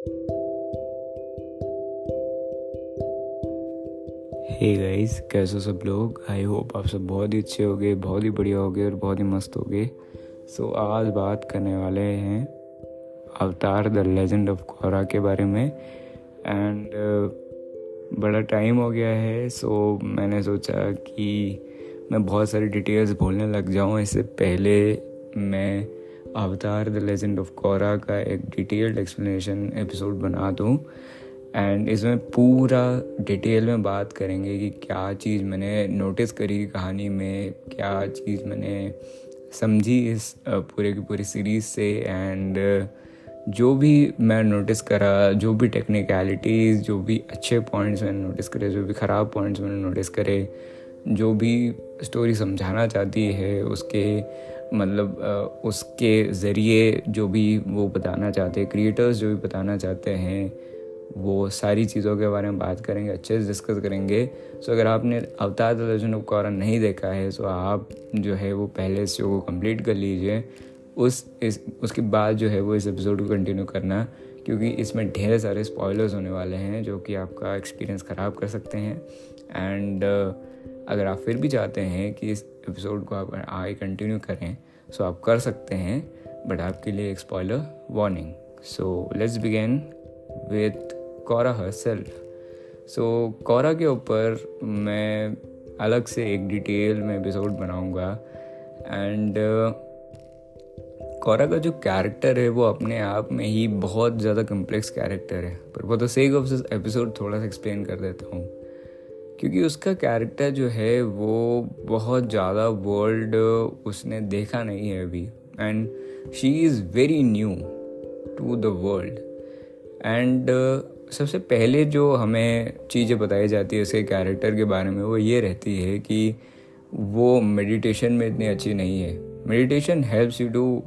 Hey guys कैसे हो सब लोग? आई होप आप सब बहुत ही अच्छे हो गए बहुत ही बढ़िया हो गए और बहुत ही मस्त हो गए सो so, आज बात करने वाले हैं अवतार द लेजेंड ऑफ़ कोरा के बारे में। एंड uh, बड़ा टाइम हो गया है सो so, मैंने सोचा कि मैं बहुत सारी डिटेल्स बोलने लग जाऊँ। इससे पहले मैं अवतार द लेजेंड ऑफ़ कोरा का एक डिटेल्ड एक्सप्लेनेशन एपिसोड बना दूँ। एंड इसमें पूरा डिटेल में बात करेंगे कि क्या चीज़ मैंने नोटिस करी कहानी में, क्या चीज़ मैंने समझी इस पूरे की पूरी सीरीज़ से। एंड जो भी मैं नोटिस करा, जो भी टेक्निकलिटीज़ जो भी अच्छे पॉइंट्स मैंने नोटिस करे, जो भी ख़राब पॉइंट्स मैंने नोटिस करे, जो भी स्टोरी समझाना चाहती है, उसके मतलब उसके ज़रिए जो भी वो बताना चाहते हैं क्रिएटर्स जो भी बताना चाहते हैं वो सारी चीज़ों के बारे में बात करेंगे अच्छे से डिस्कस करेंगे। सो अगर आपने अवतार द लेजेंड ऑफ़ कौरन नहीं देखा है तो आप जो है वो पहले इस शो को कंप्लीट कर लीजिए। उस इस उसके बाद जो है वो इस एपिसोड को कंटिन्यू करना क्योंकि इसमें ढेर सारे स्पॉयलर्स होने वाले हैं जो कि आपका एक्सपीरियंस ख़राब कर सकते हैं। एंड uh, अगर आप फिर भी चाहते हैं कि इस एपिसोड को आप आगे कंटिन्यू करें सो आप कर सकते हैं बट आपके लिए एक spoiler warning so let's begin with Kaura her self so कौरा के ऊपर मैं अलग से एक डिटेल में एपिसोड बनाऊँगा एंड कौरा का जो कैरेक्टर है, वो अपने आप में ही बहुत ज़्यादा कम्प्लेक्स कैरेक्टर है. पर वो तो सेक ऑफ़ एपिसोड थोड़ा सा एक्सप्लेन कर देता हूँ. क्योंकि उसका कैरेक्टर जो है वो बहुत ज़्यादा वर्ल्ड उसने देखा नहीं है अभी। And she is very new to the world and सबसे पहले जो हमें चीज़ें बताई जाती है उसके कैरेक्टर के बारे में, वो ये रहती है कि वो मेडिटेशन में इतनी अच्छी नहीं है। Meditation helps you to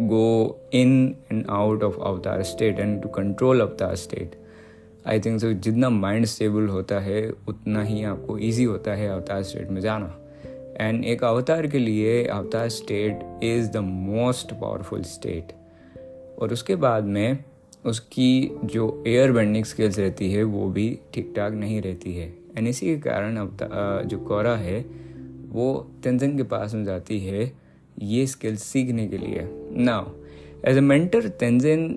go in and out of Avatar state and to control Avatar state I think so जितना माइंड स्टेबल होता है, उतना ही आपको ईजी होता है अवतार स्टेट में जाना। एंड एक अवतार के लिए Avatar state is the most powerful state और उसके बाद में उसकी जो एयर बेंडिंग स्किल्स रहती है, वो भी ठीक ठाक नहीं रहती है। एंड इसी के कारण अब जो कोरा है, वो तेंजन के पास में जाती है ये स्किल्स सीखने के लिए। Now as a mentor Tenzin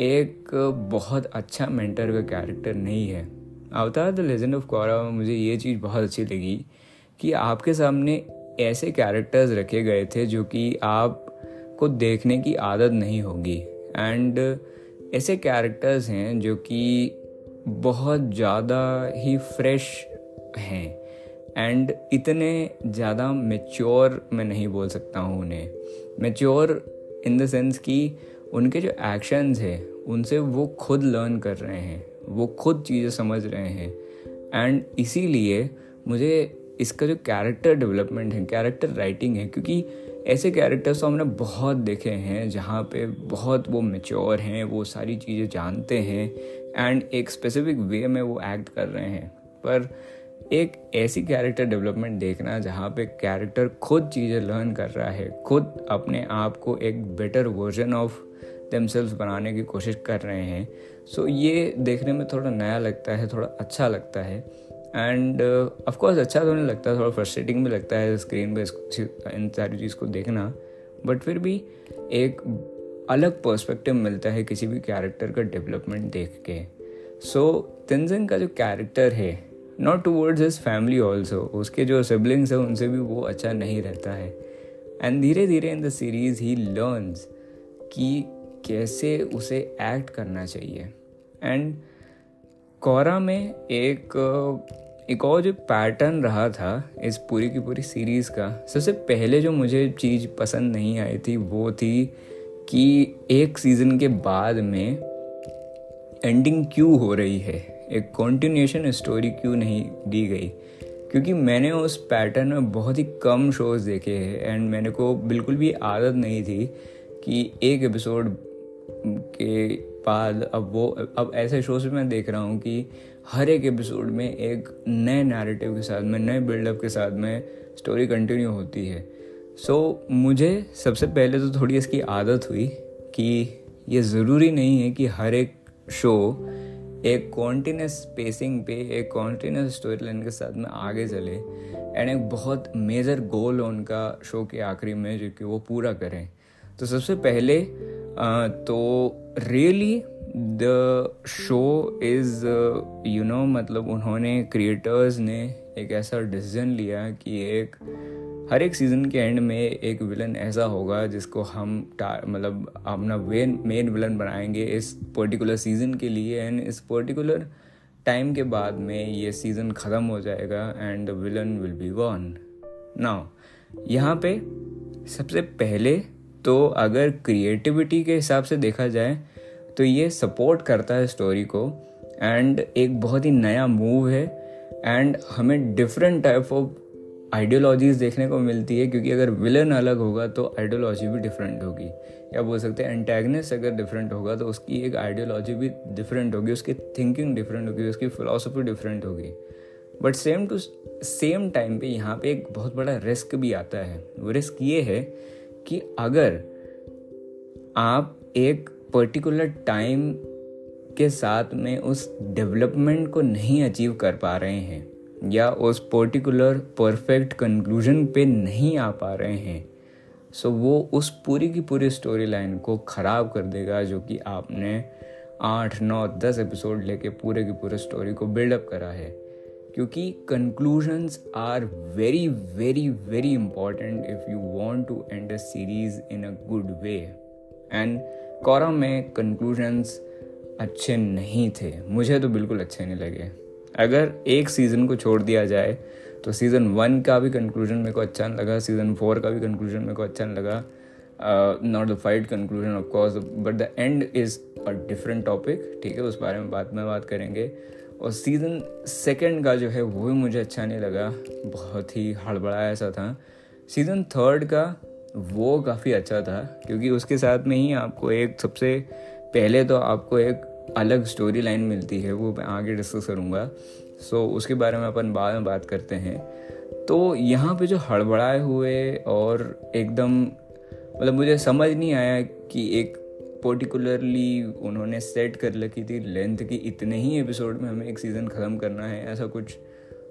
एक बहुत अच्छा मेंटर का कैरेक्टर नहीं है। अवतार द लेजेंड ऑफ़ कोरा में मुझे ये चीज़ बहुत अच्छी लगी कि आपके सामने ऐसे कैरेक्टर्स रखे गए थे जो कि आप को देखने की आदत नहीं होगी। एंड ऐसे कैरेक्टर्स हैं जो कि बहुत ज़्यादा ही फ्रेश हैं। एंड इतने ज़्यादा मेच्योर मैं नहीं बोल सकता हूँ उन्हें। मेच्योर इन द सेंस कि उनके जो एक्शंस हैं, उनसे वो खुद लर्न कर रहे हैं, वो खुद चीज़ें समझ रहे हैं। एंड इसीलिए मुझे इसका जो कैरेक्टर डेवलपमेंट है कैरेक्टर राइटिंग है, क्योंकि ऐसे कैरेक्टर्स तो हमने बहुत देखे हैं, जहाँ पे बहुत वो मेच्योर हैं, वो सारी चीज़ें जानते हैं एंड एक स्पेसिफिक वे में वो एक्ट कर रहे हैं। पर एक ऐसी कैरेक्टर डेवलपमेंट देखना जहाँ पे कैरेक्टर खुद चीज़ें लर्न कर रहा है, खुद अपने आप को एक बेटर वर्जन ऑफ़ दमसेल्स बनाने की कोशिश कर रहे हैं। सो so, ये देखने में थोड़ा नया लगता है थोड़ा अच्छा लगता है। एंड ऑफकोर्स uh, अच्छा तो नहीं लगता थोड़ा फ्रस्ट्रेटिंग भी लगता है स्क्रीन पर इन सारी चीज़ को देखना। बट फिर भी एक अलग पर्सपेक्टिव मिलता है किसी भी कैरेक्टर का डेवलपमेंट देख के। सो so, तेंजन का जो कैरेक्टर है not towards his family also उसके जो सिबलिंग्स हैं उनसे भी वो अच्छा नहीं रहता है। एंड धीरे धीरे in the series he learns कि कैसे उसे एक्ट करना चाहिए। एंड कोरा में एक एक और जो पैटर्न रहा था इस पूरी की पूरी सीरीज़ का, सबसे पहले जो मुझे चीज़ पसंद नहीं आई थी वो थी कि एक सीज़न के बाद में एंडिंग क्यों हो रही है? एक कॉन्टिन्यूशन स्टोरी क्यों नहीं दी गई? क्योंकि मैंने उस पैटर्न में बहुत ही कम शोज़ देखे हैं एंड मैंने को बिल्कुल भी आदत नहीं थी कि एक एपिसोड के बाद अब वो अब ऐसे शोज़ में मैं देख रहा हूँ कि हर एक एपिसोड में एक नए नैरेटिव के साथ में नए बिल्डअप के साथ में स्टोरी कंटिन्यू होती है। सो so, मुझे सबसे पहले तो थोड़ी इसकी आदत हुई कि ये ज़रूरी नहीं है कि हर एक शो एक कॉन्टीन्यूस स्पेसिंग पे एक कॉन्टीन्यूस स्टोरी लाइन के साथ में आगे चले एंड एक बहुत मेजर गोल उनका शो के आखिरी में जो कि वो पूरा करें। तो सबसे पहले तो really the show is you know मतलब उन्होंने क्रिएटर्स ने एक ऐसा डिसीज़न लिया कि एक, हर एक सीज़न के एंड में एक विलन ऐसा होगा जिसको हम मतलब अपना वेन मेन विलन बनाएँगे इस पर्टिकुलर सीज़न के लिए एंड इस पर्टिकुलर टाइम के बाद में ये सीज़न ख़त्म हो जाएगा and the villain will be gone now यहाँ पे सबसे पहले तो अगर क्रिएटिविटी के हिसाब से देखा जाए तो ये सपोर्ट करता है स्टोरी को एंड एक बहुत ही नया मूव है एंड हमें डिफरेंट टाइप ऑफ़ आइडियोलॉजीज देखने को मिलती है क्योंकि अगर विलन अलग होगा तो आइडियोलॉजी भी डिफरेंट होगी। या बोल सकते हैं एंटेगनिस्ट अगर डिफरेंट होगा तो उसकी एक आइडियोलॉजी भी डिफरेंट होगी, उसकी थिंकिंग डिफरेंट होगी, उसकी फिलोसफी डिफरेंट होगी। But same to same time पे यहाँ पे एक बहुत बड़ा रिस्क भी आता है। वो रिस्क ये है कि अगर आप एक पर्टिकुलर टाइम के साथ में उस डेवलपमेंट को नहीं अचीव कर पा रहे हैं, या उस पर्टिकुलर परफेक्ट कंक्लूजन पे नहीं आ पा रहे हैं सो वो उस पूरी की पूरी स्टोरी लाइन को ख़राब कर देगा, जो कि आपने आठ, नौ, दस एपिसोड लेके पूरे की पूरे स्टोरी को बिल्डअप करा है। क्योंकि conclusions are very very very important if you want to end a series in a good way and Kaurava में कंक्लूजन्स अच्छे नहीं थे। मुझे तो बिल्कुल अच्छे नहीं लगे। अगर एक सीज़न को छोड़ दिया जाए तो सीज़न वन का भी कंक्लूजन मेरे को अच्छा नहीं लगा सीज़न फोर का भी कंक्लूजन मेरे को अच्छा नहीं लगा। Not the fight conclusion of course but the end is a different topic ठीक है, उस बारे में बाद में बात करेंगे। और सीज़न सेकेंड का जो है वो भी मुझे अच्छा नहीं लगा। बहुत ही हड़बड़ाया ऐसा था। सीज़न थर्ड का वो काफ़ी अच्छा था, क्योंकि उसके साथ में ही आपको एक सबसे पहले तो आपको एक अलग स्टोरी लाइन मिलती है, वो मैं आगे डिस्कस करूँगा। सो उसके बारे में अपन बाद में बात करते हैं। तो यहाँ पे जो हड़बड़ाए हुए और एकदम मतलब मुझे समझ नहीं आया कि एक पर्टिकुलरली उन्होंने सेट कर रखी थी लेंथ की इतने ही एपिसोड में हमें एक सीज़न ख़त्म करना है ऐसा कुछ।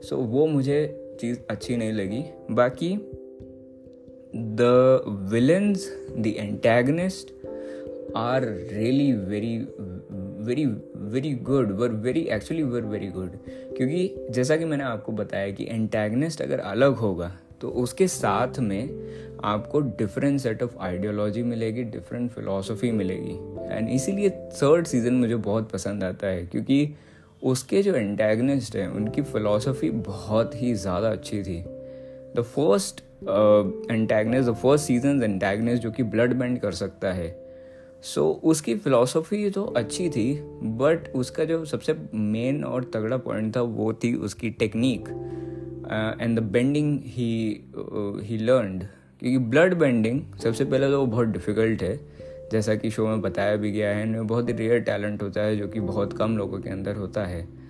सो so, वो मुझे चीज़ अच्छी नहीं लगी। बाकी the villains the antagonist are really very very very good were very actually were very good क्योंकि जैसा कि मैंने आपको बताया कि एंटेगनिस्ट अगर अलग होगा तो उसके साथ में आपको डिफरेंट सेट ऑफ़ आइडियोलॉजी मिलेगी डिफरेंट फिलोसफी मिलेगी। एंड इसीलिए थर्ड सीज़न मुझे बहुत पसंद आता है क्योंकि उसके जो एंटेगनिस्ट हैं उनकी फ़िलासफ़ी बहुत ही ज़्यादा अच्छी थी। The first antagonist the first season antagonist जो कि ब्लड बैंड कर सकता है। सो so, उसकी फ़िलासफ़ी तो अच्छी थी बट उसका जो सबसे मेन और तगड़ा पॉइंट था वो थी उसकी technique and the bending he he learned क्योंकि ब्लड बेंडिंग सबसे पहले तो वो बहुत डिफ़िकल्ट है। जैसा कि शो में बताया भी गया है, इनमें बहुत ही रेयर टैलेंट होता है, जो कि बहुत कम लोगों के अंदर होता है।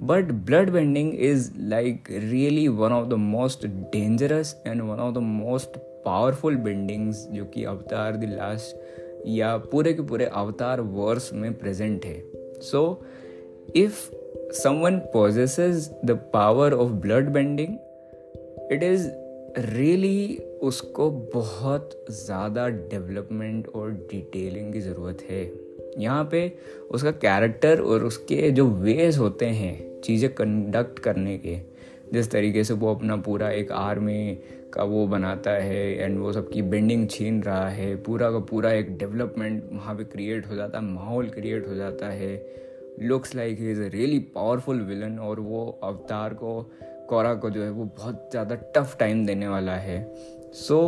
But blood bending is like really one of the most dangerous and one of the most powerful bendings जो कि अवतार द लास्ट या पूरे के पूरे अवतार वर्स में प्रेजेंट है। So if someone possesses the power of blood bending it is really उसको बहुत ज़्यादा डेवलपमेंट और डिटेलिंग की ज़रूरत है। यहाँ पे उसका कैरेक्टर और उसके जो वेज होते हैं, चीज़ें कंडक्ट करने के, जिस तरीके से वो अपना पूरा एक आर्मी का वो बनाता है एंड वो सबकी बेंडिंग छीन रहा है, पूरा का पूरा एक डेवलपमेंट वहाँ पे क्रिएट हो जाता है माहौल क्रिएट हो जाता है। Looks like he is a really powerful villain और वो अवतार को कोरा को जो है वो बहुत ज़्यादा टफ टाइम देने वाला है। सो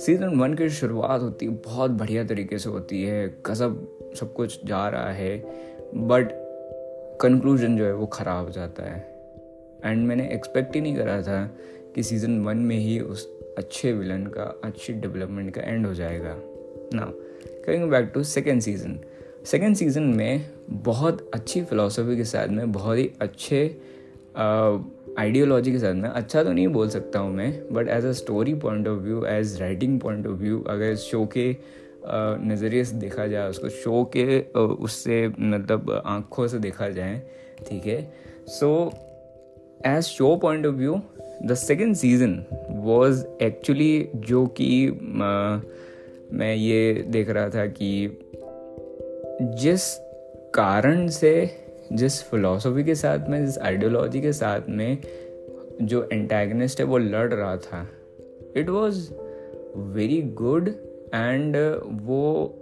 सीज़न वन की शुरुआत होती है बहुत बढ़िया तरीके से होती है, गज़ब सब कुछ जा रहा है बट कंक्लूजन जो है वो ख़राब हो जाता है। एंड मैंने एक्सपेक्ट ही नहीं करा था कि सीज़न वन में ही उस अच्छे विलन का, अच्छी डेवलपमेंट का एंड हो जाएगा। ना coming back to second season second season में बहुत अच्छी फ़िलासफ़ी के साथ में बहुत ही अच्छे आइडियोलॉजी के साथ में अच्छा तो नहीं बोल सकता हूँ मैं but as a story point of view as writing point of view अगर शो के नज़रिए से देखा जाए, उसको शो के उससे मतलब आँखों से देखा जाए, ठीक है? So as show point of view the second season was actually जो कि मैं ये देख रहा था कि जिस कारण से जिस फिलोसफी के साथ में, जिस आइडियोलॉजी के साथ में जो एंटेगनिस्ट है, वो लड़ रहा था। It was very good and वो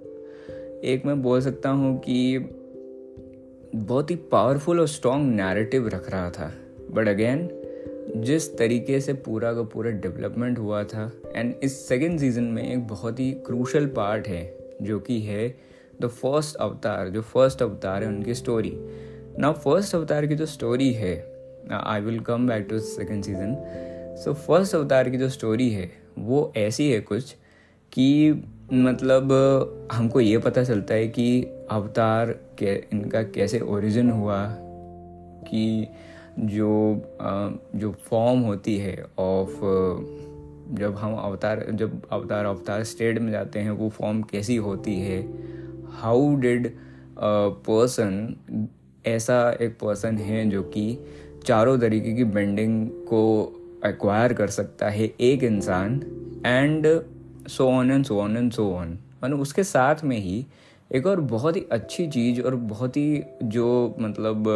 एक मैं बोल सकता हूँ कि बहुत ही पावरफुल और स्ट्रॉन्ग नैरेटिव रख रहा था। बट अगेन जिस तरीके से पूरा का पूरा डेवलपमेंट हुआ था एंड इस सेकेंड सीज़न में एक बहुत ही क्रूशल पार्ट है, जो कि है द फ़र्स्ट अवतार जो फ़र्स्ट अवतार है उनकी स्टोरी ना फ़र्स्ट अवतार की जो स्टोरी है I will come back to second season so first Avatar की जो स्टोरी है, वो ऐसी है कुछ कि मतलब हमको ये पता चलता है कि अवतार के, इनका कैसे ओरिजिन हुआ, कि जो जो फॉर्म होती है ऑफ़ जब हम अवतार जब अवतार अवतार स्टेट में जाते हैं, वो फॉर्म कैसी होती है? हाउ डिड पर्सन ऐसा एक पर्सन है जो कि चारों तरीके की बेंडिंग को एक्वायर कर सकता है एक इंसान and so on and so on and so on मतलब उसके साथ में ही एक और बहुत ही अच्छी चीज़ और बहुत ही जो मतलब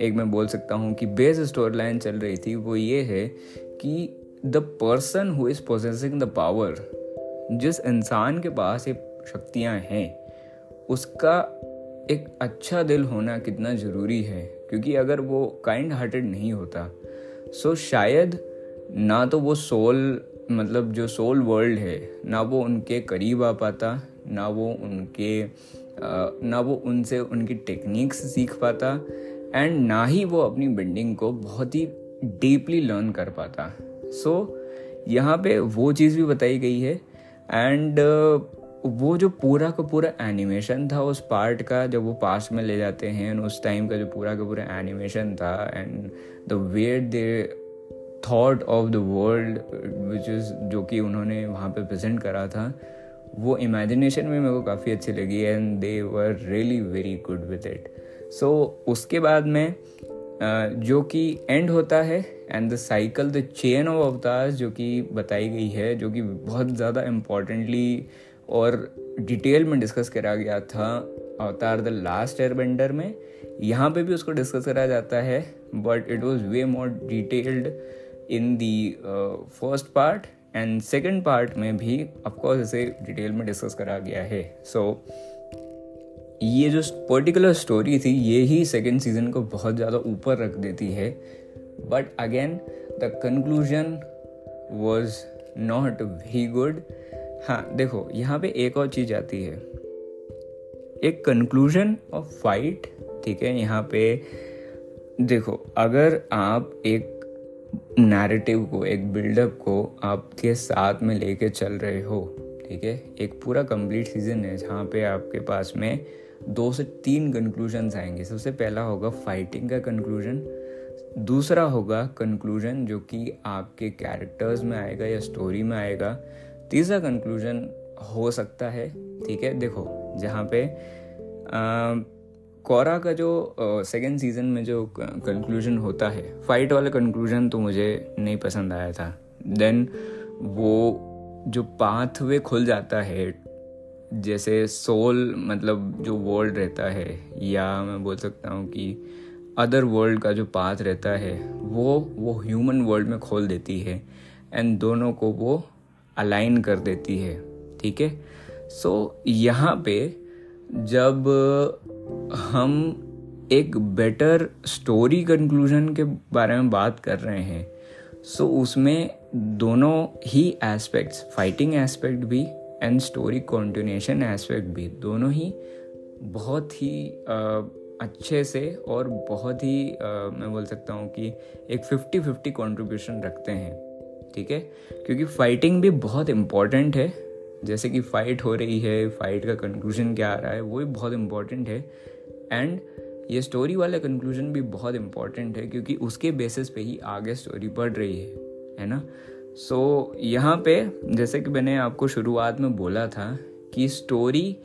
एक मैं बोल सकता हूँ कि बेस स्टोरी लाइन चल रही थी वो ये है कि the person who is processing the power जिस इंसान के पास ये शक्तियाँ हैं, उसका एक अच्छा दिल होना कितना ज़रूरी है क्योंकि अगर वो काइंड हार्टेड नहीं होता सो शायद ना तो वो सोल मतलब जो सोल वर्ल्ड है ना वो उनके करीब आ पाता ना वो उनके ना वो उनसे उनकी टेक्निक्स सीख पाता एंड ना ही वो अपनी बिल्डिंग को बहुत ही डीपली लर्न कर पाता। सो so, यहाँ पे वो चीज़ भी बताई गई है एंड वो जो पूरा का पूरा एनिमेशन था उस पार्ट का जब वो पास में ले जाते हैं उस टाइम का जो पूरा का पूरा एनिमेशन था and the weight they thought of the world which is जो कि उन्होंने वहाँ पे प्रेजेंट करा था, वो इमेजिनेशन में मेरे को काफ़ी अच्छी लगी and they were really very good with it so उसके बाद में जो कि एंड होता है and the cycle the chain of Avatar जो कि बताई गई है, जो कि बहुत ज़्यादा इम्पॉर्टेंटली और डिटेल में डिस्कस करा गया था अवतार द लास्ट एयरबेंडर में। यहाँ पे भी उसको डिस्कस करा जाता है but it was way more detailed in the first part and second part में भी ऑफकोर्स इसे डिटेल में डिस्कस करा गया है। सो so, ये जो पर्टिकुलर स्टोरी थी ये ही सेकेंड सीज़न को बहुत ज़्यादा ऊपर रख देती है। But again the conclusion was not very good हाँ देखो, यहाँ पे एक और चीज़ आती है। एक कंक्लूजन ऑफ़ फाइट ठीक है, यहाँ पे देखो, अगर आप एक नैरेटिव को, एक बिल्डअप को आपके साथ में लेके चल रहे हो, ठीक है, एक पूरा कंप्लीट सीज़न है जहाँ पे आपके पास में दो से तीन कंक्लूजन्स आएँगे। सबसे पहला होगा फाइटिंग का कंक्लूजन दूसरा होगा कंक्लूजन जो कि आपके कैरेक्टर्स में आएगा या स्टोरी में आएगा। तीसरा कंक्लूजन हो सकता है, ठीक है? देखो, जहाँ पे कोरा का जो सेकेंड सीज़न में जो कंक्लूजन होता है फाइट वाला कंक्लूजन तो मुझे नहीं पसंद आया था। देन वो जो पाथवे खुल जाता है, जैसे सोल मतलब जो वर्ल्ड रहता है, या मैं बोल सकता हूँ कि अदर वर्ल्ड का जो पाथ रहता है, वो वो ह्यूमन वर्ल्ड में खोल देती है। एंड दोनों को वो अलाइन कर देती है ठीक है? सो यहाँ पे जब हम एक बेटर स्टोरी कंक्लूजन के बारे में बात कर रहे हैं सो so उसमें दोनों ही एस्पेक्ट्स फाइटिंग एस्पेक्ट भी एंड स्टोरी कॉन्टिन्यूशन एस्पेक्ट भी दोनों ही बहुत ही आ, अच्छे से और बहुत ही आ, मैं बोल सकता हूँ कि एक फिफ्टी फिफ्टी कॉन्ट्रीब्यूशन रखते हैं। ठीक है? क्योंकि फाइटिंग भी बहुत इंपॉर्टेंट है। जैसे कि फ़ाइट हो रही है फाइट का कंक्लूजन क्या आ रहा है वो भी बहुत इंपॉर्टेंट है। एंड ये स्टोरी वाला कंक्लूजन भी बहुत इंपॉर्टेंट है क्योंकि उसके बेसिस पे ही आगे स्टोरी बढ़ रही है है ना? सो so, यहाँ पे जैसे कि मैंने आपको शुरुआत में बोला था कि स्टोरी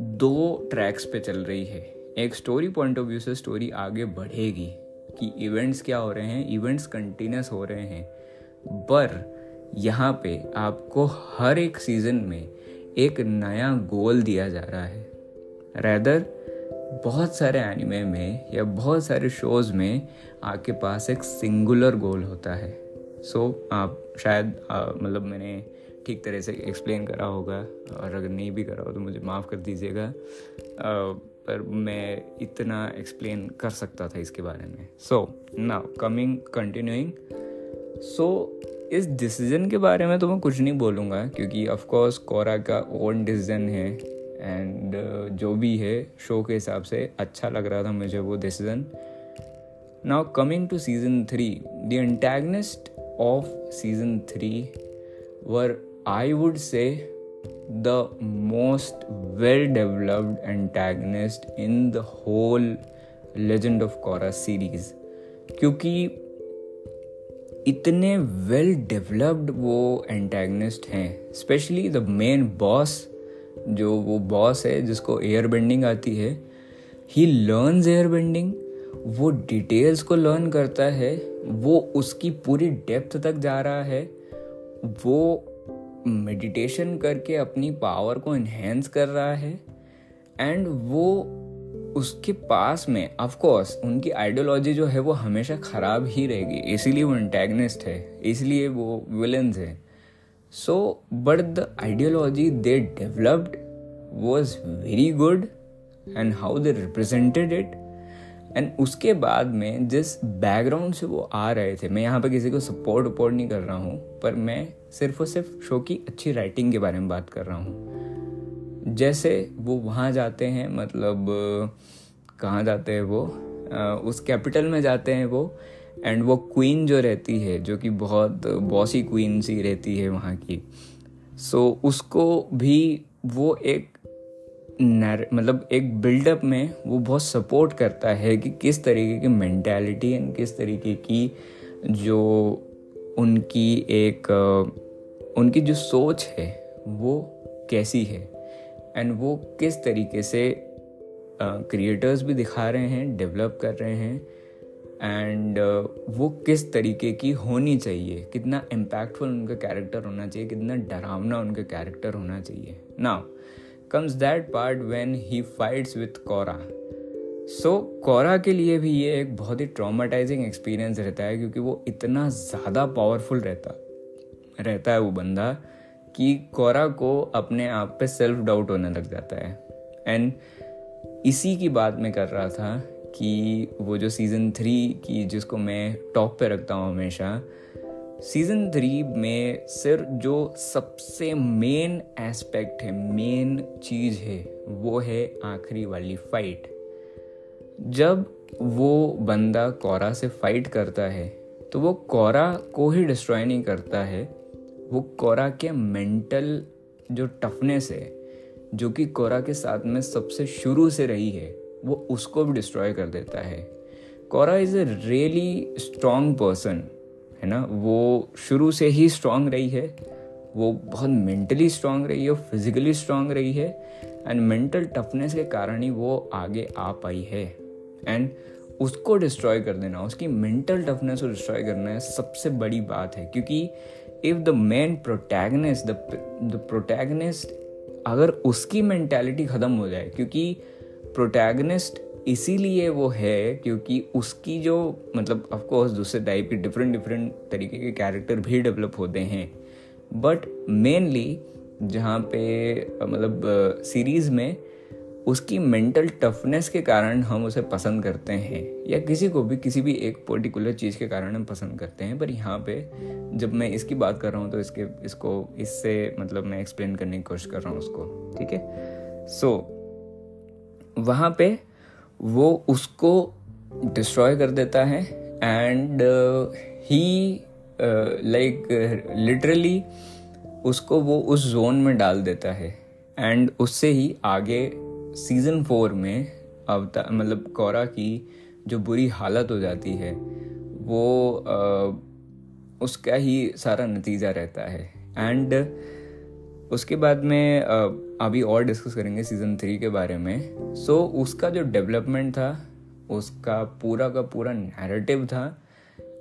दो ट्रैक्स पे चल रही है। एक स्टोरी पॉइंट ऑफ़ व्यू से स्टोरी आगे बढ़ेगी कि इवेंट्स क्या हो रहे हैं इवेंट्स कंटिन्यूस हो रहे हैं। पर यहाँ पे आपको हर एक सीज़न में एक नया गोल दिया जा रहा है। रैदर बहुत सारे एनिमे में या बहुत सारे शोज़ में आपके पास एक सिंगुलर गोल होता है। सो so, आप शायद मतलब मैंने ठीक तरह से एक्सप्लेन करा होगा और अगर नहीं भी करा हो तो मुझे माफ़ कर दीजिएगा। पर मैं इतना एक्सप्लेन कर सकता था इसके बारे में। So now coming continuing so so, इस डिसीज़न के बारे में तो मैं कुछ नहीं बोलूँगा क्योंकि ऑफकोर्स कोरा का ओन डिसीज़न है एंड uh, जो भी है शो के हिसाब से अच्छा लग रहा था मुझे वो decision now coming to season three the antagonist of season three where I would say the most well developed antagonist in the whole legend of Korra series क्योंकि इतने वेल डेवलप्ड वो एंटेगनिस्ट हैं स्पेशली द मेन बॉस जो वो boss है, जिसको air bending आती है ही लर्नस एयर बेंडिंग वो डिटेल्स को लर्न करता है, वो उसकी पूरी डेप्थ तक जा रहा है, वो मेडिटेशन करके अपनी पावर को इन्हेंस कर रहा है एंड वो उसके पास में ऑफ़ कोर्स उनकी आइडियोलॉजी जो है वो हमेशा ख़राब ही रहेगी। इसीलिए वो इंटेगनिस्ट है। इसलिए वो विलन्स है। So but the ideology they developed was very good and how they represented it and उसके बाद में जिस बैकग्राउंड से वो आ रहे थे, मैं यहाँ पर किसी को सपोर्ट वपोर्ट नहीं कर रहा हूँ, पर मैं सिर्फ़ और सिर्फ़ शो की अच्छी राइटिंग के बारे में बात कर रहा हूँ। जैसे वो वहाँ जाते हैं मतलब कहाँ जाते हैं वो? उस कैपिटल में जाते हैं वो एंड वो क्वीन जो रहती है जो कि बहुत बॉसी क्वीन सी रहती है वहाँ की। सो so, उसको भी वो एक नर मतलब एक बिल्डअप में वो बहुत सपोर्ट करता है कि किस तरीके की मैंटेलिटी एंड किस तरीके की जो उनकी एक उनकी जो सोच है वो कैसी है। एंड वो किस तरीके से क्रिएटर्स uh, भी दिखा रहे हैं डेवलप कर रहे हैं एंड uh, वो किस तरीके की होनी चाहिए? कितना इम्पैक्टफुल उनका कैरेक्टर होना चाहिए कितना डरावना उनका कैरेक्टर होना चाहिए। Now comes that part when he fights with Korra so Korra के लिए भी ये एक बहुत ही ट्रामेटाइजिंग एक्सपीरियंस रहता है क्योंकि वो इतना ज़्यादा पावरफुल रहता रहता है वो बंदा कि कोरा को अपने आप पे सेल्फ डाउट होने लग जाता है। एंड इसी की बात मैं कर रहा था कि वो जो सीज़न थ्री की जिसको मैं टॉप पे रखता हूँ हमेशा सीज़न थ्री में सिर्फ़ जो सबसे मेन एस्पेक्ट है मेन चीज़ है, वो है आखिरी वाली फाइट जब वो बंदा कोरा से फाइट करता है तो वो कोरा को ही डिस्ट्रॉय नहीं करता है वो कोरा के मेंटल जो टफनेस है, जो कि कोरा के साथ में सबसे शुरू से रही है, वो उसको भी डिस्ट्रॉय कर देता है। Korra is a really strong person है ना? वो शुरू से ही स्ट्रांग रही है, वो बहुत मेंटली स्ट्रांग रही है फिजिकली स्ट्रांग रही है एंड मेंटल टफनेस के कारण ही वो आगे आ पाई है। एंड उसको डिस्ट्रॉय कर देना, उसकी मेंटल टफनेस को डिस्ट्रॉय करना है सबसे बड़ी बात है, क्योंकि if the main protagonist the protagonist अगर उसकी मैंटेलिटी ख़त्म हो जाए, क्योंकि प्रोटैगनिस्ट इसीलिए वो है क्योंकि उसकी जो मतलब ऑफकोर्स दूसरे टाइप के डिफरेंट डिफरेंट तरीके के कैरेक्टर भी डेवलप होते हैं। बट मेनली जहाँ पे मतलब सीरीज़ में, उसकी मेंटल टफनेस के कारण हम उसे पसंद करते हैं। या किसी को भी, किसी भी एक पर्टिकुलर चीज़ के कारण हम पसंद करते हैं, पर यहाँ पे जब मैं इसकी बात कर रहा हूँ तो इसके, इसको, इससे मतलब मैं एक्सप्लेन करने की कोशिश कर रहा हूँ उसको, ठीक है? सो वहाँ पे वो उसको डिस्ट्रॉय कर देता है एंड ही लाइक लिटरली उसको वो उस जोन में डाल देता है एंड उससे ही आगे सीज़न फोर में अवता मतलब कौरा की जो बुरी हालत हो जाती है वो आ, उसका ही सारा नतीजा रहता है। एंड उसके बाद में अभी और डिस्कस करेंगे सीज़न थ्री के बारे में। सो so, उसका जो डेवलपमेंट था उसका पूरा का पूरा नैरेटिव था।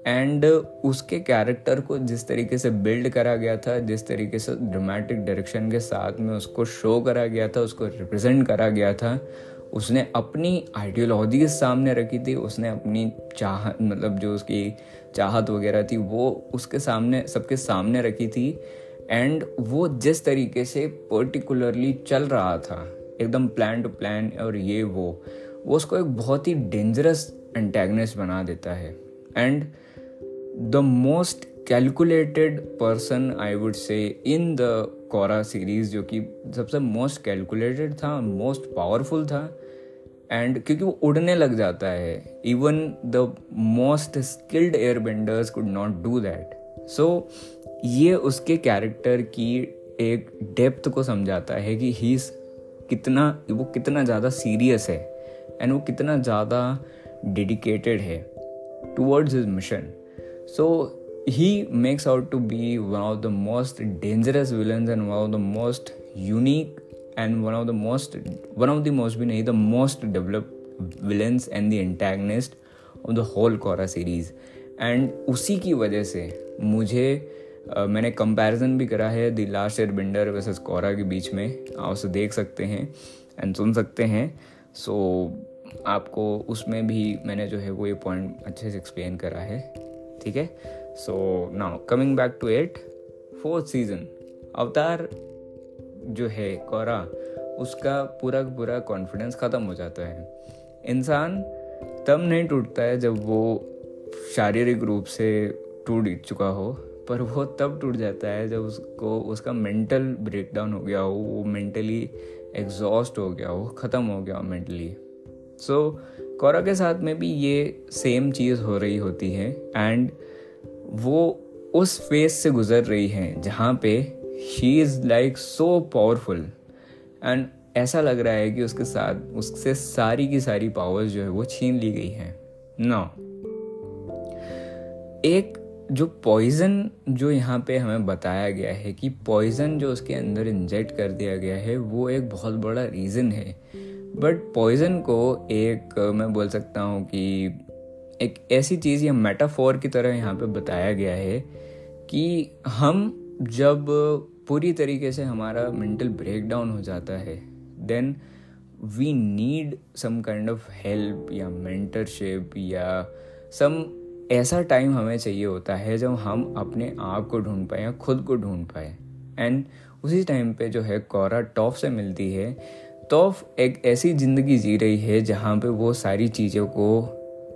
एंड उसके कैरेक्टर को जिस तरीके से बिल्ड करा गया था जिस तरीके से ड्रामेटिक डायरेक्शन के साथ में उसको शो करा गया था उसको रिप्रेजेंट करा गया था उसने अपनी आइडियोलॉजी सामने रखी थी, उसने अपनी चाह मतलब जो उसकी चाहत वगैरह थी, वो उसके सामने, सबके सामने रखी थी। एंड वो जिस तरीके से पर्टिकुलरली चल रहा था, एकदम प्लान टू प्लान और ये वो वो उसको एक बहुत ही डेंजरस एंटेगनिस्ट बना देता है। And the most calculated person I would say in the Korra series जो कि सबसे मोस्ट कैलकुलेटेड था मोस्ट पावरफुल था एंड क्योंकि वो उड़ने लग जाता है even the most skilled air benders could not do that so ये उसके कैरेक्टर की एक डेप्थ को समझाता है कि ही कितना, वो कितना ज़्यादा सीरियस है एंड वो कितना ज़्यादा डेडिकेटेड है towards his mission so he makes out to be one of the most dangerous villains and one of the most unique and one of the most one of the most नहीं the most developed villains and the antagonist of the whole Korra series and उसी की वजह से मुझे uh, मैंने comparison भी करा है the last air bender versus Korra के बीच में आप उसे देख सकते हैं एंड सुन सकते हैं सो so, आपको उसमें भी मैंने जो है वो ये पॉइंट अच्छे से एक्सप्लेन करा है ठीक है so now coming back to it fourth season Avatar जो है कोरा उसका पूरा पूरा कॉन्फिडेंस ख़त्म हो जाता है। इंसान तब नहीं टूटता है जब वो शारीरिक रूप से टूट चुका हो पर वो तब टूट जाता है जब उसको उसका मेंटल ब्रेकडाउन हो गया हो वो मेंटली एग्जॉस्ट हो गया हो ख़त्म हो गया हो मेंटली सो so, कौरा के साथ में भी ये सेम चीज़ हो रही होती है एंड वो उस फेस से गुजर रही हैं जहाँ पे she is like so powerful and ऐसा लग रहा है कि उसके साथ, उससे सारी की सारी पावर्स जो है वो छीन ली गई हैं। नो एक जो पॉइजन जो यहाँ पे हमें बताया गया है कि पॉइजन जो उसके अंदर इंजेक्ट कर दिया गया है, वो एक बहुत बड़ा रीज़न है। बट पॉइजन को एक, मैं बोल सकता हूँ कि एक ऐसी चीज़ या मेटाफोर की तरह यहाँ पे बताया गया है कि हम जब पूरी तरीके से हमारा मेंटल ब्रेकडाउन हो जाता है then we need some kind of help या मेंटरशिप या सम ऐसा टाइम हमें चाहिए होता है जब हम अपने आप को ढूंढ पाए या खुद को ढूंढ पाए। एंड उसी टाइम पे जो है कौरा टॉफ से मिलती है। तोफ एक ऐसी ज़िंदगी जी रही है जहाँ पे वो सारी चीज़ों को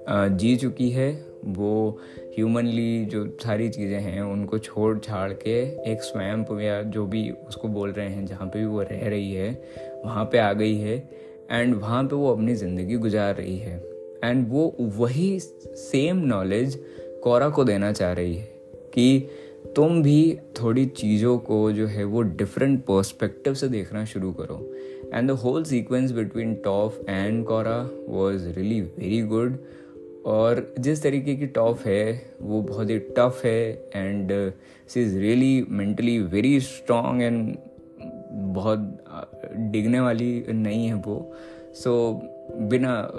जी चुकी है, वो ह्यूमनली जो सारी चीज़ें हैं, उनको छोड़ छाड़ के एक स्वयं या जो भी उसको बोल रहे हैं, जहाँ पे भी वो रह रही है, वहाँ पे आ गई है एंड वहाँ पे वो अपनी ज़िंदगी गुजार रही है एंड वो वही सेम नॉलेज कोरा को देना चाह रही है कि तुम भी थोड़ी चीज़ों को जो है वो डिफरेंट पर्सपेक्टिव से देखना शुरू करो and the whole sequence between Toph and Korra was really very good और जिस तरीके की टॉप है वो बहुत ही टफ है and she is really mentally very strong and बहुत डिगने वाली नहीं है वो। सो so, बिना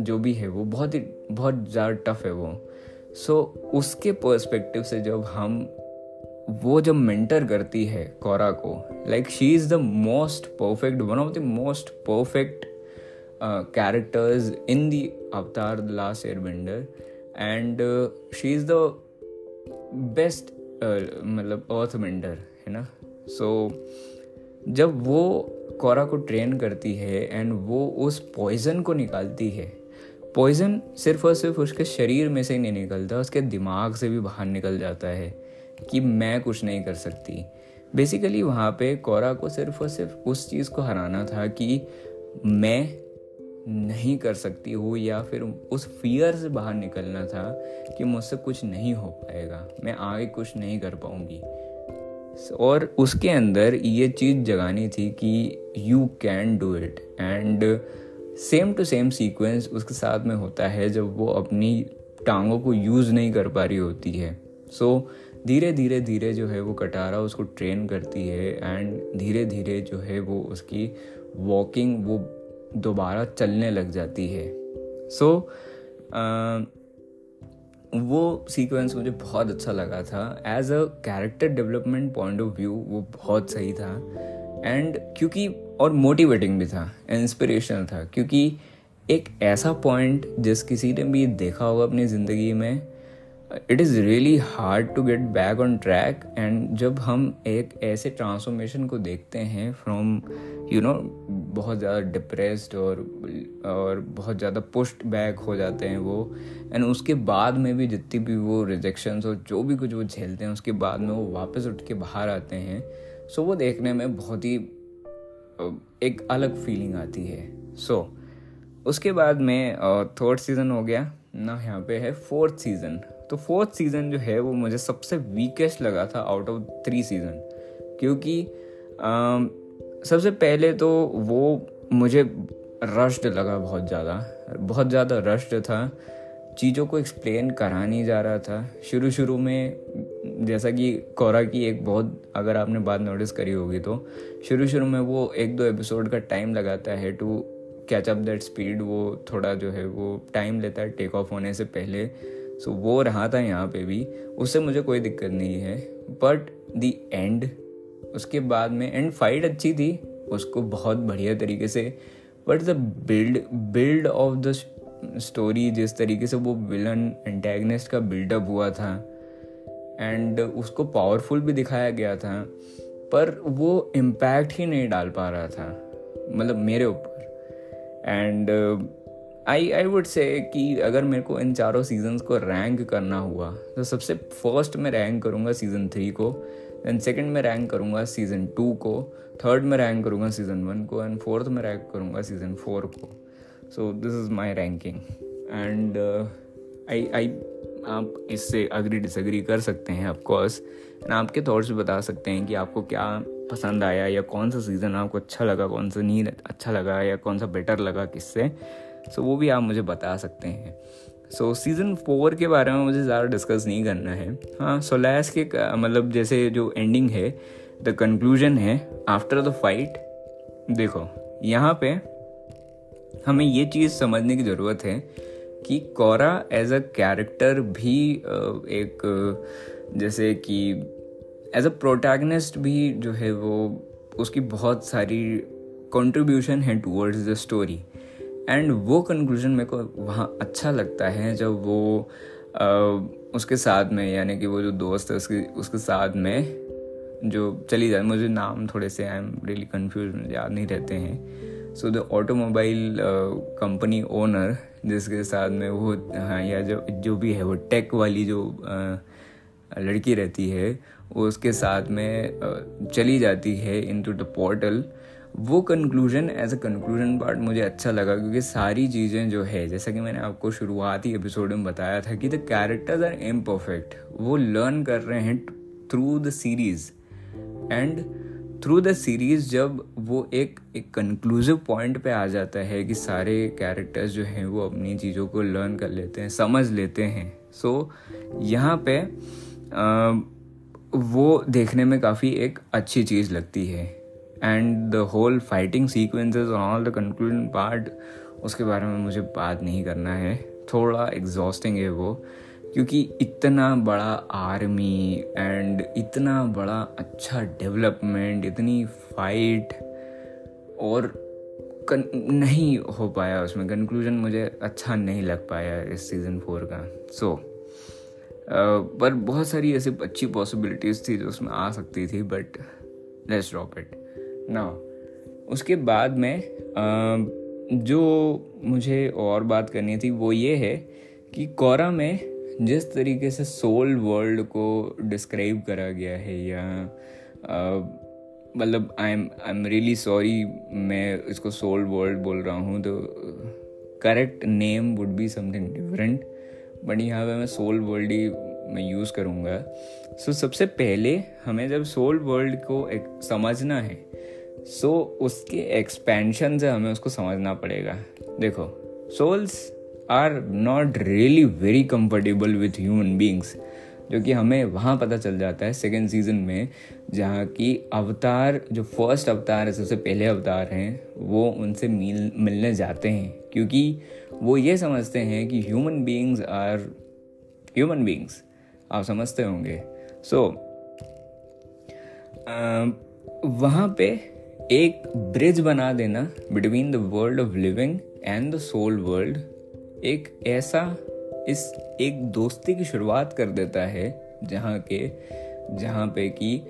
जो भी है वो बहुत ही बहुत ज़्यादा टफ है वो। सो so, उसके पर्सपेक्टिव से जब हम वो जब मेंटर करती है कोरा को like she is the most perfect one of the most perfect uh, characters in the Avatar The Last Airbender. And uh, she is the best uh, मतलब अर्थ बेंडर है ना? सो so, जब वो कोरा को ट्रेन करती है एंड वो उस पॉइजन को निकालती है पॉइजन सिर्फ़ और सिर्फ़ उसके शरीर में से ही नहीं निकलता उसके दिमाग से भी बाहर निकल जाता है कि मैं कुछ नहीं कर सकती। बेसिकली वहाँ पे कोरा को सिर्फ़ और सिर्फ़ उस चीज़ को हराना था कि मैं नहीं कर सकती हो या फिर उस फियर से बाहर निकलना था कि मुझसे कुछ नहीं हो पाएगा। मैं आगे कुछ नहीं कर पाऊँगी। और उसके अंदर ये चीज़ जगानी थी कि you can do it and same to same sequence उसके साथ में होता है जब वो अपनी टांगों को यूज़ नहीं कर पा रही होती है। सो so, धीरे धीरे धीरे जो है वो कटारा उसको ट्रेन करती है एंड धीरे धीरे जो है वो उसकी वॉकिंग वो दोबारा चलने लग जाती है। सो so, वो सीक्वेंस मुझे बहुत अच्छा लगा था। As a character development point of view वो बहुत सही था। एंड क्योंकि और मोटिवेटिंग भी था इंस्पिरेशनल था। क्योंकि एक ऐसा पॉइंट जिस किसी ने भी देखा होगा अपनी ज़िंदगी में it is really hard to get back on track and जब हम एक ऐसे ट्रांसफॉर्मेशन को देखते हैं फ्रॉम यू नो बहुत ज़्यादा डिप्रेस्ड और और बहुत ज़्यादा पुश्ड बैक हो जाते हैं वो एंड उसके बाद में भी जितनी भी वो रिजेक्शंस और जो भी कुछ वो झेलते हैं उसके बाद में वो वापस उठ के बाहर आते हैं सो so वो देखने में बहुत ही एक अलग फीलिंग आती है। सो so, उसके बाद में थर्ड सीज़न हो गया ना यहाँ पे है फोर्थ सीज़न तो फोर्थ सीज़न जो है, वो मुझे सबसे वीकेस्ट लगा था आउट ऑफ़ थ्री सीज़न क्योंकि सबसे पहले तो वो मुझे रश्ड लगा बहुत ज़्यादा। बहुत ज़्यादा रश्ड था। चीज़ों को एक्सप्लेन करा नहीं जा रहा था। शुरू शुरू में, जैसा कि कोरा की एक बहुत, अगर आपने बात नोटिस करी होगी तो शुरू शुरू में वो एक दो एपिसोड का टाइम लगाता है to catch up that speed वो थोड़ा जो है, वो टाइम लेता है टेक ऑफ़ होने से पहले। सो वो रहा था यहाँ पे भी। उससे मुझे कोई दिक्कत नहीं है। बट दी एंड उसके बाद में एंड फाइट अच्छी थी। उसको बहुत बढ़िया तरीके से but the build build of the story जिस तरीके से वो विलन एंटेगनिस्ट का बिल्डअप हुआ था। एंड उसको पावरफुल भी दिखाया गया था। पर वो इम्पैक्ट ही नहीं डाल पा रहा था मतलब मेरे ऊपर। एंड आई आई वुड से कि अगर मेरे को इन चारों सीजन्स को रैंक करना हुआ तो सबसे फ़र्स्ट में रैंक करूँगा सीज़न थ्री को देन सेकंड में रैंक करूँगा सीज़न टू को थर्ड में रैंक करूँगा सीज़न वन को एंड फोर्थ में रैंक करूँगा सीज़न फोर को. So this is my ranking and I I आप इससे अग्री डिसग्री कर सकते हैं ऑफकोर्स एंड आपके थॉट्स भी बता सकते हैं कि आपको क्या पसंद आया, या कौन सा सीज़न आपको अच्छा लगा, कौन सा नहीं अच्छा लगा, या कौन सा बेटर लगा, किससे. सो वो भी आप मुझे बता सकते हैं। सो सीज़न फोर के बारे में मुझे ज़्यादा डिस्कस नहीं करना है। हाँ सोलैस के मतलब जैसे जो एंडिंग है द कंक्लूजन है आफ्टर द फाइट देखो, यहाँ पे हमें ये चीज़ समझने की ज़रूरत है कि कोरा एज अ कैरेक्टर भी एक, जैसे कि एज अ प्रोटैगनिस्ट भी जो है वो, उसकी बहुत सारी कंट्रीब्यूशन है टूवर्ड्स द स्टोरी एंड वो कंक्लूजन मेरे को वहाँ अच्छा लगता है जब वो आ, उसके साथ में यानी कि वो जो दोस्त है उसके उसके साथ में जो चली जाए। मुझे नाम थोड़े से आई एम रियली कन्फ्यूज़ याद नहीं रहते हैं। So the automobile company owner जिसके साथ में वो हाँ या जो जो भी है वो टेक वाली जो uh, लड़की रहती है वो उसके साथ में uh, चली जाती है इन टू द पोर्टल वो conclusion as a conclusion part मुझे अच्छा लगा क्योंकि सारी चीज़ें जो है जैसा कि मैंने आपको शुरुआती एपिसोड में बताया था कि द कैरेक्टर्स आर इम्परफेक्ट वो लर्न कर रहे हैं through the series and through the series जब वो एक एक कंक्लूसिव पॉइंट पे आ जाता है कि सारे कैरेक्टर्स जो हैं वो अपनी चीज़ों को लर्न कर लेते हैं समझ लेते हैं. सो so, यहाँ पे आ, वो देखने में काफ़ी एक अच्छी चीज़ लगती है. And the whole fighting sequences all the conclusion part उसके बारे में मुझे बात नहीं करना है। थोड़ा एग्जॉस्टिंग है वो क्योंकि इतना बड़ा आर्मी एंड इतना बड़ा अच्छा डेवलपमेंट इतनी फाइट और कन, नहीं हो पाया उसमें। कंक्लूजन मुझे अच्छा नहीं लग पाया इस सीज़न फोर का। सो so, पर बहुत सारी ऐसी अच्छी पॉसिबिलिटीज़ थी जो उसमें आ सकती थी बट लेट्स ड्रॉप इट ना उसके बाद में जो मुझे और बात करनी थी वो ये है कि कोरा में जिस तरीके से सोल वर्ल्ड को डिस्क्राइब करा गया है या मतलब I am I am really sorry मैं इसको सोल वर्ल्ड बोल रहा हूँ तो correct name would be something different, but यहाँ पे मैं सोल वर्ल्ड ही मैं यूज़ करूँगा। सो so, सबसे पहले हमें जब सोल वर्ल्ड को एक समझना है सो so, उसके एक्सपेंशन से हमें उसको समझना पड़ेगा। देखो souls are not really very comfortable with human beings जो कि हमें वहाँ पता चल जाता है सेकेंड सीज़न में जहाँ की अवतार जो फ़र्स्ट अवतार है सबसे पहले अवतार हैं वो उनसे मिल मिलने जाते हैं। क्योंकि वो ये समझते हैं कि human beings are human beings आप समझते होंगे। सो so, वहाँ पे एक ब्रिज बना देना between the world of living and the soul world एक ऐसा इस एक दोस्ती की शुरुआत कर देता है जहाँ के जहाँ पे कि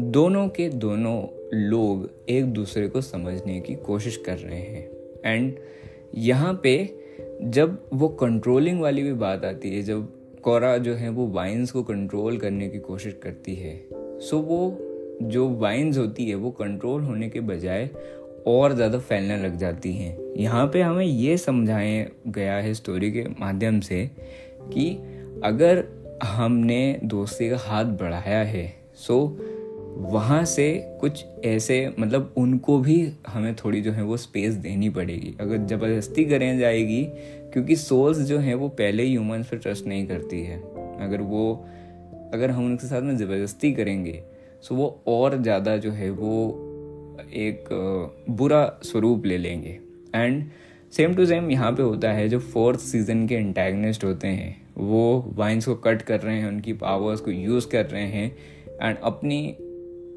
दोनों के दोनों लोग एक दूसरे को समझने की कोशिश कर रहे हैं। एंड यहाँ पे जब वो कंट्रोलिंग वाली भी बात आती है जब कोरा जो है, वो वाइन्स को कंट्रोल करने की कोशिश करती है। सो वो जो वाइन्स होती है, वो कंट्रोल होने के बजाय और ज़्यादा फैलने लग जाती हैं। यहाँ पे हमें ये समझाया गया है स्टोरी के माध्यम से कि अगर हमने दोस्ती का हाथ बढ़ाया है सो वहाँ से कुछ ऐसे मतलब उनको भी हमें थोड़ी जो है वो स्पेस देनी पड़ेगी। अगर ज़बरदस्ती करें जाएगी क्योंकि सोल्स जो हैं वो पहले ही ह्यूमंस पर ट्रस्ट नहीं करती है। अगर वो अगर हम उनके साथ में ज़बरदस्ती करेंगे सो वो और ज़्यादा जो है वो एक बुरा स्वरूप ले लेंगे। एंड सेम टू सेम यहाँ पे होता है जो फोर्थ सीज़न के इंटैगनिस्ट होते हैं वो वाइन्स को कट कर रहे हैं उनकी पावर्स को यूज़ कर रहे हैं एंड अपनी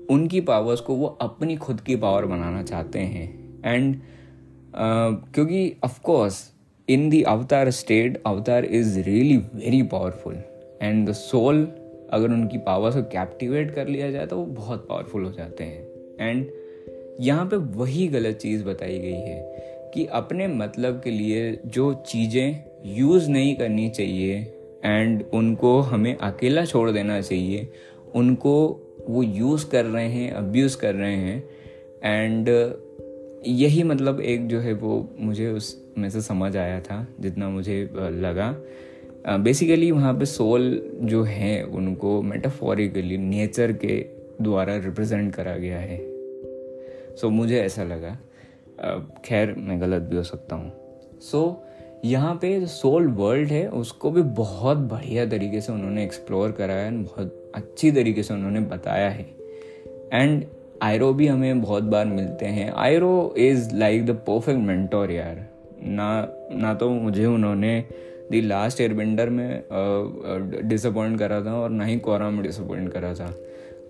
उनकी पावर्स को वो अपनी खुद की पावर बनाना चाहते हैं। एंड uh, क्योंकि of course in the Avatar state Avatar is really very powerful and the soul अगर उनकी पावर्स को कैप्टिवेट कर लिया जाए तो वो बहुत पावरफुल हो जाते हैं। एंड यहाँ पे वही गलत चीज़ बताई गई है कि अपने मतलब के लिए जो चीज़ें यूज़ नहीं करनी चाहिए एंड उनको हमें अकेला छोड़ देना चाहिए, उनको वो यूज़ कर रहे हैं अब्यूज़ कर रहे हैं। एंड यही मतलब एक जो है वो मुझे उस में से समझ आया था जितना मुझे लगा। बेसिकली वहाँ पे सोल जो है उनको मेटाफोरिकली नेचर के द्वारा रिप्रेजेंट करा गया है। सो so, मुझे ऐसा लगा। खैर मैं गलत भी हो सकता हूँ। सो so, यहाँ पे जो सोल वर्ल्ड है उसको भी बहुत बढ़िया तरीके से उन्होंने एक्सप्लोर करा है बहुत अच्छी तरीके से उन्होंने बताया है। एंड आयरो भी हमें बहुत बार मिलते हैं। Iroh is like the perfect mentor यार। ना ना तो मुझे उन्होंने दी लास्ट एयरबेंडर में डिसअपॉइंट करा था और ना ही कोरा में डिसअपॉइंट करा था।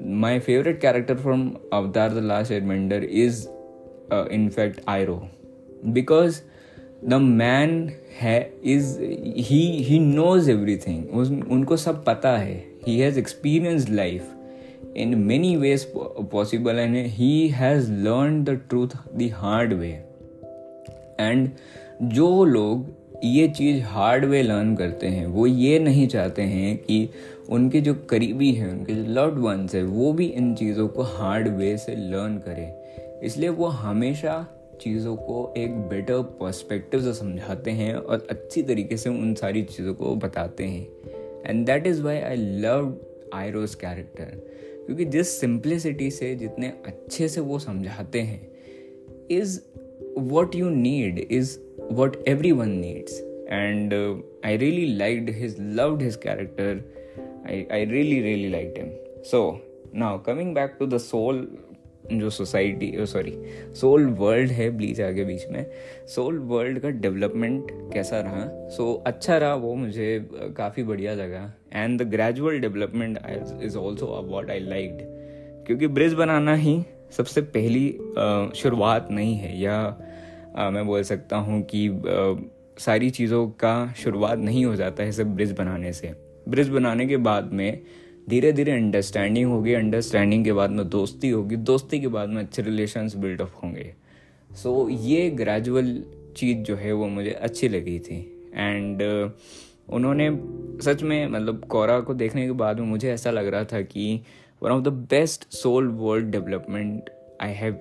My favourite character from Avatar the last airbender is in fact Iroh because the man है is he he knows everything उनको सब पता है। He has experience life in many ways possible and he has learn the truth the hard way and जो लोग ये चीज़ hard way learn करते हैं, वो ये नहीं चाहते हैं कि उनके जो करीबी हैं, उनके जो लव्ड वंस हैं, वो भी इन चीज़ों को हार्ड वे से लर्न करें। इसलिए वो हमेशा चीज़ों को एक बेटर पर्सपेक्टिव से समझाते हैं और अच्छी तरीके से उन सारी चीज़ों को बताते हैं। And that is why I love Iroh's character क्योंकि जिस सिंप्लिसिटी से, जितने अच्छे से वो समझाते हैं is what you need is what everyone needs. And uh, i really liked his loved his character. I, I really really liked him. So now coming back to the soul जो society sorry soul world है Bleach आगे बीच में soul world का development कैसा रहा? सो so, अच्छा रहा वो मुझे काफ़ी बढ़िया लगा. And the gradual development is also what I liked क्योंकि ब्रिज बनाना ही सबसे पहली शुरुआत नहीं है. या आ, मैं बोल सकता हूँ कि आ, सारी चीज़ों का शुरुआत नहीं हो जाता है सिर्फ़ ब्रिज बनाने से। ब्रिज बनाने के बाद में धीरे धीरे अंडरस्टैंडिंग होगी। अंडरस्टैंडिंग के बाद में दोस्ती होगी। दोस्ती के बाद में अच्छे रिलेशन बिल्डअप होंगे। सो so, ये ग्रेजुअल चीज़ जो है वो मुझे अच्छी लगी थी। एंड uh, उन्होंने सच में मतलब कोरा को देखने के बाद में मुझे ऐसा लग रहा था कि one of the best soul world development I have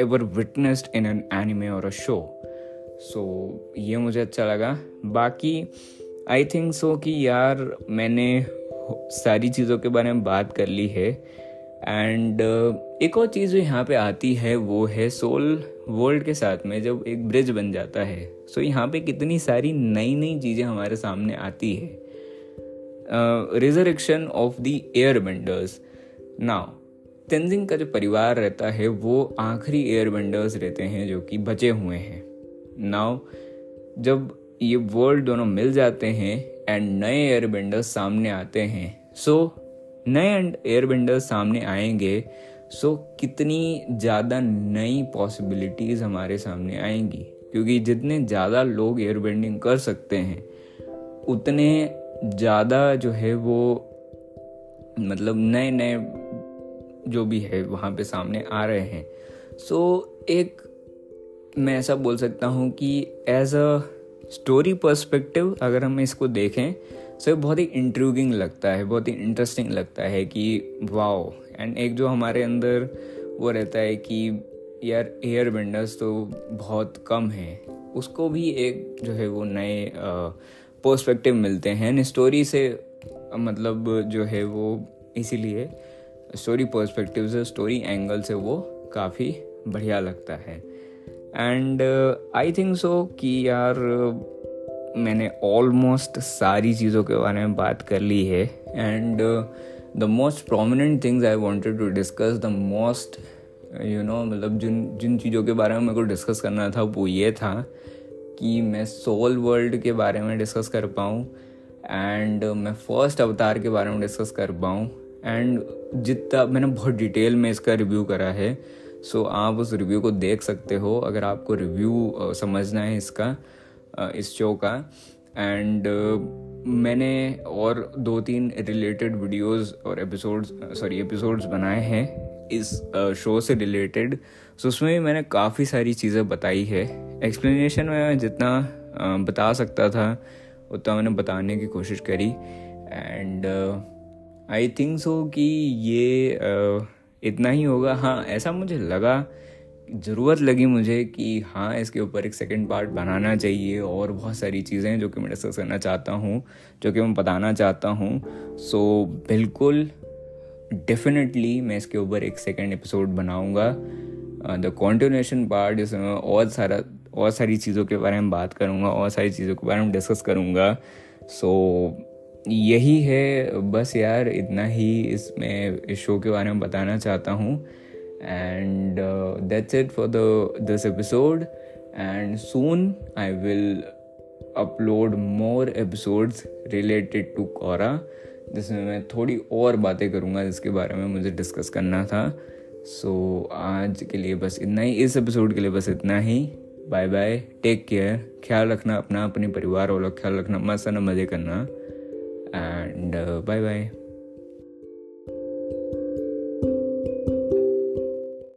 ever witnessed in an anime और अ शो सो ये मुझे अच्छा लगा। बाकी आई थिंक सो कि यार मैंने सारी चीज़ों के बारे में बात कर ली है। एंड uh, एक और चीज़ जो यहाँ पे आती है वो है सोल वर्ल्ड के साथ में जब एक ब्रिज बन जाता है। सो so यहाँ पे कितनी सारी नई नई चीज़ें हमारे सामने आती है। Resurrection of the air benders now Tenzin का जो परिवार रहता है, वो आखिरी एयरबेंडर्स रहते हैं जो कि बचे हुए हैं। नाउ जब ये वर्ल्ड दोनों मिल जाते हैं एंड नए एयरबेंडर्स सामने आते हैं सो नए एयर बेंडर्स सामने आएँगे सो कितनी ज़्यादा नई पॉसिबिलिटीज़ हमारे सामने आएँगी। क्योंकि जितने ज़्यादा लोग एयरबेंडिंग कर सकते हैं, उतने ज़्यादा जो है वो मतलब नए नए जो भी है वहाँ पे सामने आ रहे हैं। सो so, एक मैं ऐसा बोल सकता हूँ कि एज अ स्टोरी पर्सपेक्टिव अगर हम इसको देखें सो बहुत ही इंट्रूगिंग लगता है बहुत ही इंटरेस्टिंग लगता है कि वाओ एंड एक जो हमारे अंदर वो रहता है कि यार एयर बेंडर्स तो बहुत कम हैं। उसको भी एक जो है वो नए पर्सपेक्टिव मिलते हैं। एंड स्टोरी से मतलब जो है वो इसीलिए स्टोरी पर्सपेक्टिव से स्टोरी एंगल से वो काफ़ी बढ़िया लगता है। एंड आई थिंक सो कि यार मैंने ऑलमोस्ट सारी चीज़ों के बारे में बात कर ली है। And the most prominent things I wanted to discuss the most you know मतलब जिन जिन चीज़ों के बारे में मेरे को डिस्कस करना था, वो ये था कि मैं सोल वर्ल्ड के बारे में डिस्कस कर पाऊँ। एंड मैं फ़र्स्ट अवतार के बारे में डिस्कस कर पाऊँ। एंड जितना मैंने बहुत डिटेल में इसका रिव्यू करा है सो so, आप उस रिव्यू को देख सकते हो अगर आपको रिव्यू समझना है इसका इस शो का। एंड मैंने और दो तीन रिलेटेड वीडियोस और एपिसोड्स सॉरी एपिसोड्स बनाए हैं इस शो से रिलेटेड सो उसमें भी मैंने काफ़ी सारी चीज़ें बताई है। एक्सप्लेनेशन में जितना बता सकता था उतना मैंने बताने की कोशिश करी। एंड आई थिंक सो कि ये इतना ही होगा। हाँ ऐसा मुझे लगा ज़रूरत लगी मुझे कि हाँ इसके ऊपर एक सेकंड पार्ट बनाना चाहिए और बहुत सारी चीज़ें जो कि मैं डिस्कस करना चाहता हूँ जो कि मैं बताना चाहता हूँ। सो so, बिल्कुल डेफिनेटली मैं इसके ऊपर एक सेकेंड एपिसोड बनाऊँगा। द कॉन्टिन्यूशन पार्ट जिसमें और सारा और सारी चीज़ों के बारे में बात करूँगा और सारी चीज़ों के बारे में डिस्कस करूँगा। सो so, यही है बस यार इतना ही इसमें इस शो के बारे में बताना चाहता हूँ। And that's it for the this episode and soon I will upload more episodes related to Korra जिसमें मैं थोड़ी और बातें करूँगा जिसके बारे में मुझे डिस्कस करना था। सो so, आज के लिए बस इतना ही इस एपिसोड के लिए बस इतना ही। बाय बाय टेक केयर ख्याल रखना अपना अपने परिवार वालों का ख्याल रखना मस्त ना मज़े करना। And bye bye